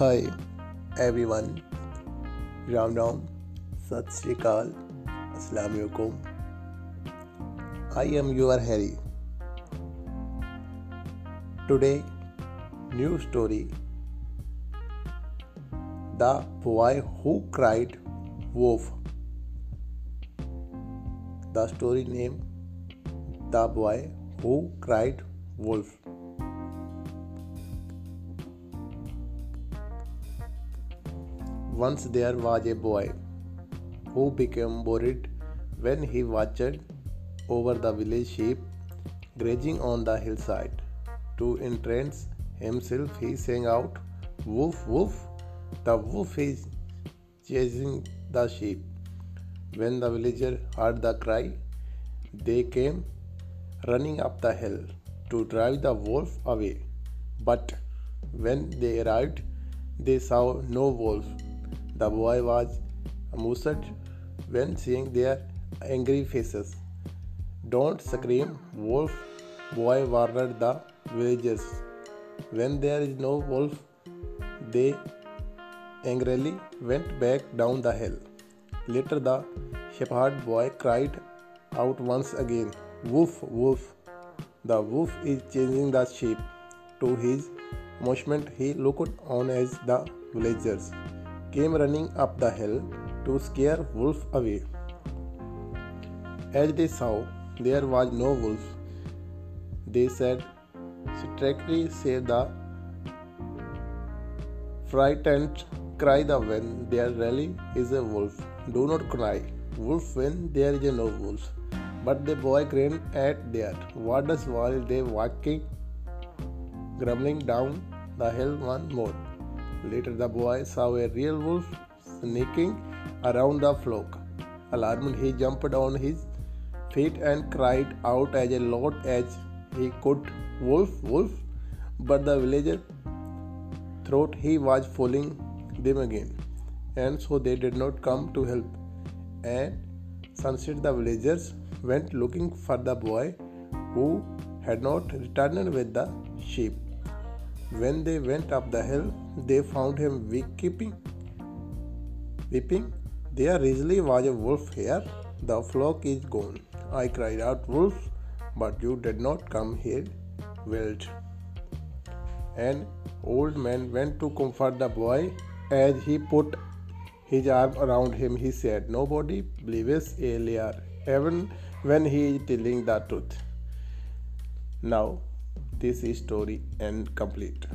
Hi everyone, Ram Ram, Sat Sri Akal, Assalamualaikum. I am your Harry. Today, new story. The boy who cried wolf. The story name The boy who cried wolf. Once there was a boy who became worried when he watched over the village sheep grazing on the hillside. To entrance himself, he sang out, Woof, woof! The wolf is chasing the sheep. When the villager heard the cry, they came running up the hill to drive the wolf away. But when they arrived, they saw no wolf the boy was amused when seeing their angry faces. Don't scream, wolf, boy warned the villagers. When there is no wolf, they angrily went back down the hill. Later, the shepherd boy cried out once again, Woof, woof. The wolf is changing the sheep. To his amusement, he looked on as the villagers came running up the hill to scare Wolf away. As they saw there was no wolf, they said, strictly save the frightened cry the when there really is a wolf. Do not cry, wolf when there is no wolf. But the boy grinned at their warders while they walking, grumbling down the hill once more. Later, the boy saw a real wolf sneaking around the flock. Alarmed, he jumped on his feet and cried out as loud as he could, Wolf, wolf! But the villager thought he was fooling them again, and so they did not come to help. And sunset, the villagers went looking for the boy who had not returned with the sheep. When they went up the hill, they found him weeping. Weeping, there really was a wolf here. The flock is gone. I cried out, Wolf, but you did not come here. Wilt. An old man went to comfort the boy. As he put his arm around him, he said, Nobody believes a liar, even when he is telling the truth. Now, this is story and complete